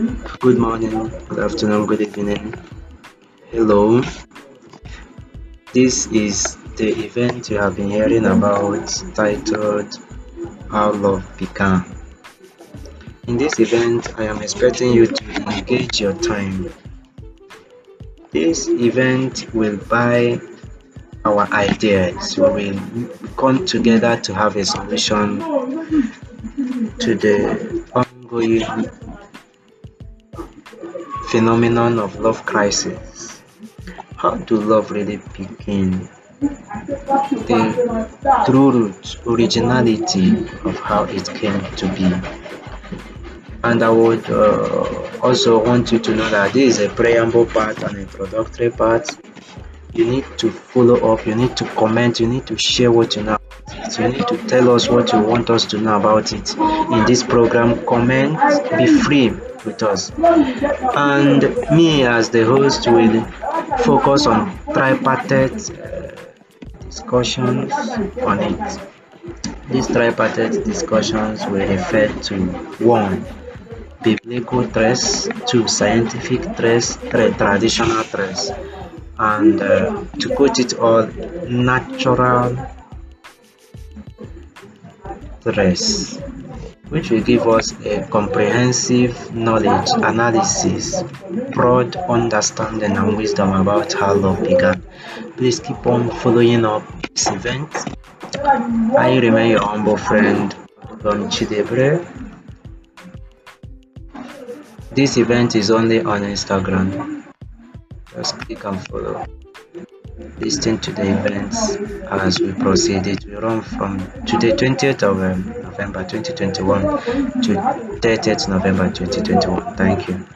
Good morning, good afternoon, good evening. Hello. This is the event you have been hearing about titled How Love Began. In this event, I am expecting you to engage your time. This event will buy our ideas. We will come together to have a solution to the ongoing phenomenon of love crisis. How do love really begin? The true root, originality of how it came to be. And I would uh, also want you to know that this is a preamble part and introductory part. You need to follow up, you need to comment, you need to share what you know. You need to tell us what you want us to know about it in this program. Comment, be free with us. And me, as the host, will focus on tripartite uh, discussions on it. These tripartite discussions will refer to one, biblical threats, two, scientific threats, three, traditional threats, and uh, to put it all, natural threats which will give us a comprehensive knowledge, analysis, broad understanding and wisdom about how love began. Please keep on following up this event. I remain your humble friend, Don Chidebre. This event is only on Instagram. Just click and follow. Listen to the events as we proceeded. We run from today, 20th of um, November 2021 to 30th November 2021. Thank you.